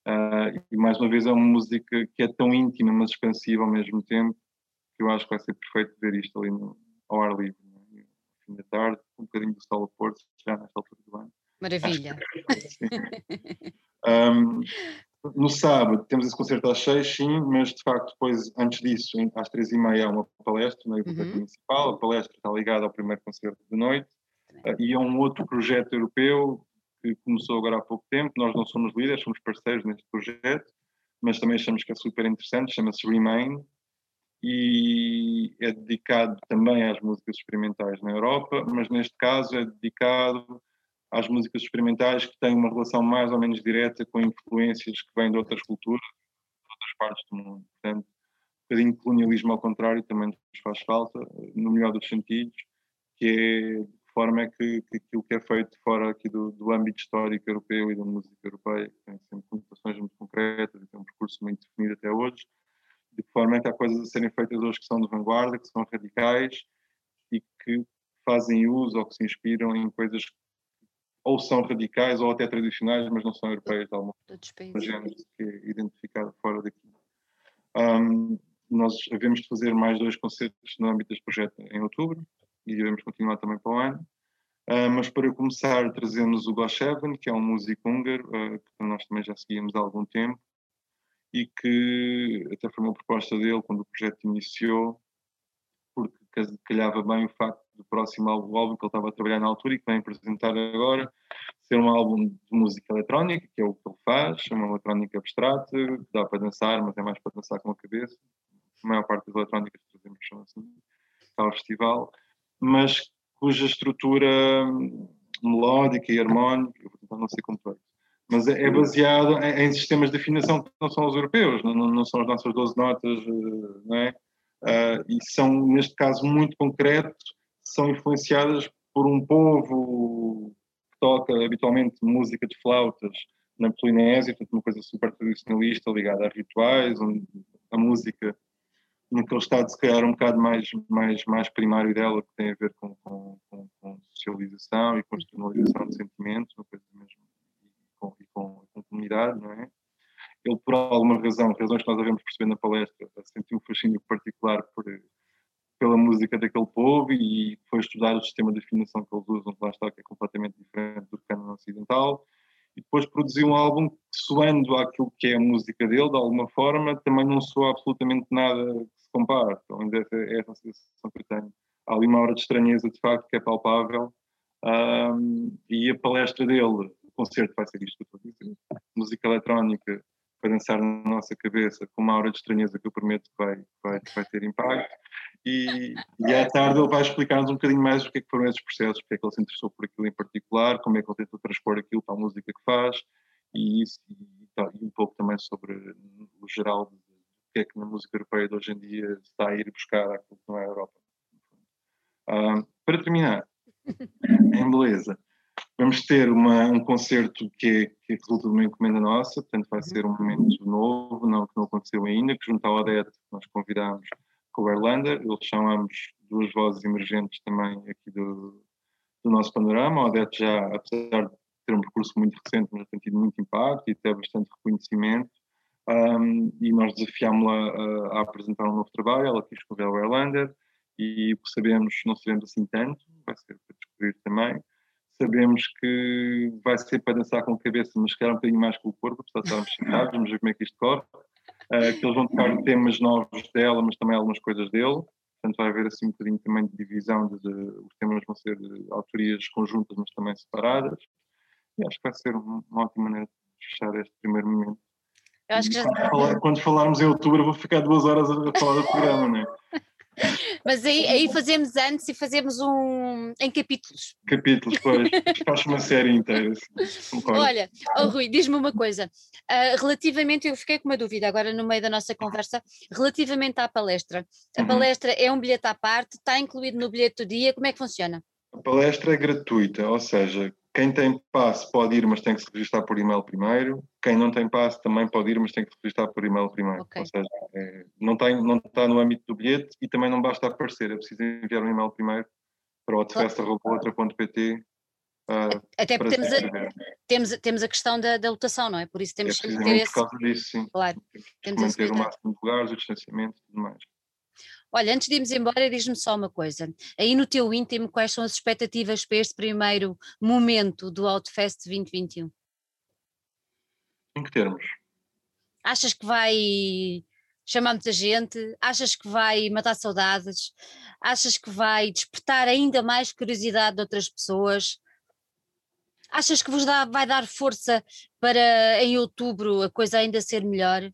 Uh, e mais uma vez é uma música que é tão íntima, mas expansiva ao mesmo tempo, que eu acho que vai ser perfeito ver isto ali no, ao ar livre, no né? fim da tarde, um bocadinho do sol a Porto, já nesta altura do ano. Maravilha. um, no sábado temos esse concerto às seis, sim, mas de facto depois, antes disso, às três e meia há uma palestra na Biblioteca uhum. Municipal, a palestra está ligada ao primeiro concerto de noite, uh, e é um outro projeto europeu que começou agora há pouco tempo. Nós não somos líderes, somos parceiros neste projeto, mas também achamos que é super interessante. Chama-se Remain e é dedicado também às músicas experimentais na Europa, mas neste caso é dedicado às músicas experimentais que têm uma relação mais ou menos direta com influências que vêm de outras culturas, de outras partes do mundo. Portanto, um bocadinho de colonialismo ao contrário também nos faz falta, no melhor dos sentidos, que é forma é que, que aquilo que é feito fora aqui do, do âmbito histórico europeu e da música europeia, que tem sempre conotações muito concretas e tem um percurso muito definido até hoje, de que forma é que há coisas a serem feitas hoje que são de vanguarda, que são radicais e que fazem uso ou que se inspiram em coisas que ou são radicais ou até tradicionais, mas não são europeias de alguma género que é identificado fora daqui. Um, nós havemos de fazer mais dois concertos no âmbito deste projeto em outubro, e iremos continuar também para o ano. Uh, mas para começar, trazemos o Goshevan, que é um músico húngaro, uh, que nós também já seguíamos há algum tempo, e que até foi uma proposta dele quando o projeto iniciou, porque calhava bem o facto do próximo álbum, álbum que ele estava a trabalhar na altura e que vem apresentar agora, ser um álbum de música eletrónica, que é o que ele faz, uma eletrónica abstrata, que dá para dançar, mas é mais para dançar com a cabeça. A maior parte das eletrónicas que trazemos são assim, está ao festival mas cuja estrutura hum, melódica e harmónica, vou tentar não ser complexo, mas é, é baseado em, em, sistemas de afinação que não são os europeus, não, não são as nossas 12 notas, eh, não é? Uh, e são, neste caso, muito concretos, são influenciadas por um povo que toca habitualmente música de flautas na Polinésia, portanto uma coisa super tradicionalista ligada a rituais, onde a música naquele estado se calhar um bocado mais, mais, mais primário dela, que tem a ver com, com, com, com socialização e com externalização de sentimentos, uma coisa mesmo, com, e com, com comunidade, não é? Ele, por alguma razão, razões que nós devemos perceber na palestra, sentiu um fascínio particular por, pela música daquele povo e foi estudar o sistema de afinação que eles usam, que lá está, que é completamente diferente do canon ocidental, e depois produziu um álbum que, soando àquilo que é a música dele, de alguma forma, também não soa absolutamente nada comparo. Então, ainda é essa sensação que eu tenho há ali uma hora de estranheza de facto que é palpável um, e a palestra dele, concerto vai ser isto música eletrónica para dançar na nossa cabeça com uma hora de estranheza que eu prometo que vai, vai, vai ter impacto e, e à tarde ele vai explicar-nos um bocadinho mais o que é que foram esses processos, porque é que ele se interessou por aquilo em particular, como é que ele tentou transpor aquilo para a música que faz e isso e, e um pouco também sobre o geral de o que é que na música europeia de hoje em dia está a ir buscar aquilo que não é a Europa. Uh, para terminar, em beleza, vamos ter uma, um concerto que, é, que resulta de uma encomenda nossa, portanto vai ser um momento novo, não que não aconteceu ainda, que junto ao Odete nós convidámos com o Erlander, eles chamamos duas vozes emergentes também aqui do, do nosso panorama, o Odete já, apesar de ter um percurso muito recente, mas tem tido muito impacto e até bastante reconhecimento, um, e nós desafiámos-la a, a, apresentar um novo trabalho, ela quis convidar o Erlander, e o que sabemos, não sabemos assim tanto, vai ser para descobrir também. Sabemos que vai ser para dançar com a cabeça, mas se um bocadinho mais com o corpo, apesar de estarmos sentados, vamos ver como é que isto corre. Uh, que eles vão tocar temas novos dela, mas também algumas coisas dele. Portanto, vai haver assim um bocadinho também de divisão, de, de, os temas vão ser de autorias conjuntas, mas também separadas. E acho que vai ser uma, uma ótima maneira de fechar este primeiro momento. Já... quando, falar, quando falarmos em outubro, vou ficar duas horas a falar do programa, não é? Mas aí, aí fazemos antes e fazemos um em capítulos. Capítulos, pois. Faz uma série inteira. Assim. Olha, oh, Rui, diz-me uma coisa. Uh, relativamente, eu fiquei com uma dúvida agora no meio da nossa conversa, relativamente à palestra. A uhum. palestra é um bilhete à parte, está incluído no bilhete do dia, como é que funciona? A palestra é gratuita, ou seja, quem tem passe pode ir, mas tem que se registrar por e-mail primeiro. Quem não tem passe também pode ir, mas tem que se registrar por e-mail primeiro. Okay. Ou seja, é, não, tem, não está no âmbito do bilhete e também não basta aparecer, é preciso enviar um e-mail primeiro para o outfest.outra.pt. Uh, Até porque temos a, temos, temos a questão da, da lotação, não é? Por isso temos é que ter esse. Por causa disso, sim. Claro. Temos que manter o máximo de lugares, o distanciamento e tudo mais. Olha, antes de irmos embora, diz-me só uma coisa. Aí no teu íntimo, quais são as expectativas para este primeiro momento do Outfest 2021? Em que termos? Achas que vai chamar muita gente? Achas que vai matar saudades? Achas que vai despertar ainda mais curiosidade de outras pessoas? Achas que vos dá, vai dar força para em outubro a coisa ainda ser melhor?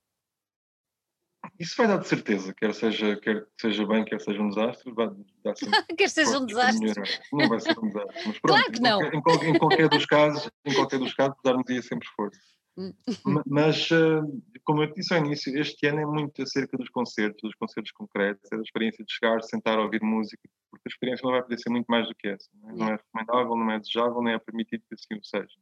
Isso vai dar de certeza, quer seja, quer seja bem, quer seja um desastre, vai dar quer seja um desastre. Não vai ser um desastre. Mas pronto, claro que não. Em qualquer, em qualquer dos casos, em qualquer dos casos, dar-nos sempre. Hum. Mas, eh, como eu disse ao início, este ano é muito acerca dos concertos, dos concertos concretos, é da experiência de chegar, sentar, ouvir música, porque a experiência não vai poder ser muito mais do que essa. Não é, não é recomendável, não é desejável, nem é permitido que assim o seja.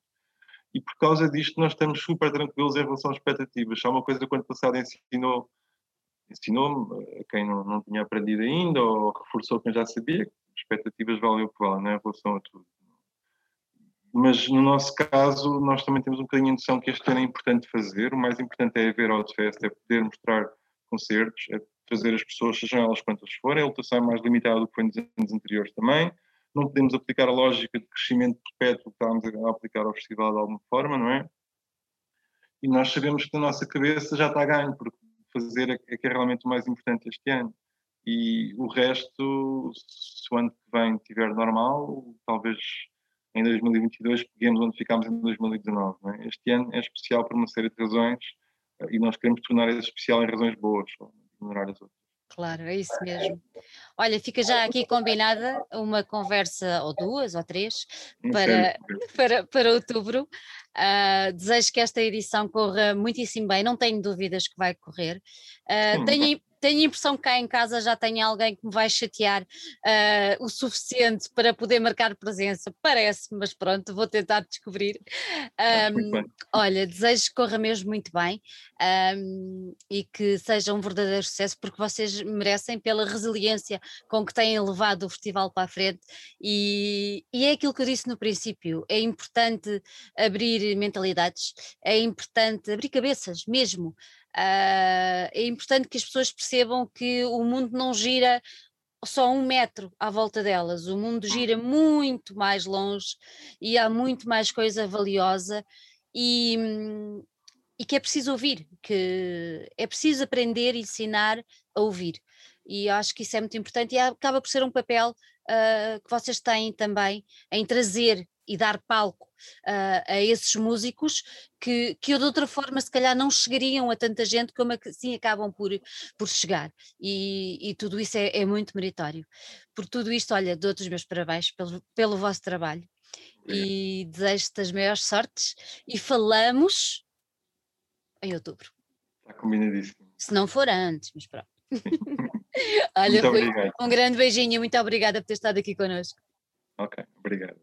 E por causa disto, nós estamos super tranquilos em relação às expectativas. Só uma coisa, quando passado ensinou ensinou-me, a quem não, não tinha aprendido ainda, ou reforçou quem já sabia, expectativas valem o que valem, né, em relação a tudo. Mas no nosso caso, nós também temos um bocadinho de noção que este ano é importante fazer. O mais importante é haver Outfest, é poder mostrar concertos, é trazer as pessoas, sejam elas quantas forem. A lotação é mais limitada do que foi nos anos anteriores também. Não podemos aplicar a lógica de crescimento perpétuo que estávamos a aplicar ao festival de alguma forma, não é? E nós sabemos que na nossa cabeça já está ganho, porque fazer é, que é realmente o mais importante este ano. E o resto, se o ano que vem estiver normal, talvez em 2022 peguemos onde ficámos em 2019. É? Este ano é especial por uma série de razões eh, e nós queremos tornar esse especial em razões boas, ignorar as outras. Claro, é isso mesmo. Olha, fica já aqui combinada uma conversa, ou duas, ou três, para, para, para outubro. Uh, desejo que esta edição corra muitíssimo bem, não tenho dúvidas que vai correr. Uh, tenho, tenho a impressão que cá em casa já tenho alguém que me vai chatear uh, o suficiente para poder marcar presença, parece, mas pronto, vou tentar descobrir. Um, olha, desejo que corra mesmo muito bem um, e que seja um verdadeiro sucesso, porque vocês merecem pela resiliência com que têm levado o festival para a frente e, e é aquilo que eu disse no princípio, é importante abrir mentalidades, é importante abrir cabeças mesmo. Uh, é importante que as pessoas percebam que o mundo não gira só um metro à volta delas, o mundo gira muito mais longe e há muito mais coisa valiosa e, e que é preciso ouvir, que é preciso aprender e ensinar a ouvir. e acho que isso é muito importante e acaba por ser um papel uh, que vocês têm também em trazer e dar palco uh, a esses músicos que, que de outra forma se calhar não chegariam a tanta gente como assim acabam por, por chegar e, e tudo isso é, é, muito meritório. Por tudo isto, olha, dou-te os meus parabéns pelo, pelo vosso trabalho e desejo-te as maiores sortes e falamos em outubro. Está combinadíssimo. Se não for antes, mas pronto. Olha, Rui, um grande beijinho, muito obrigada por ter estado aqui connosco. Ok, obrigado.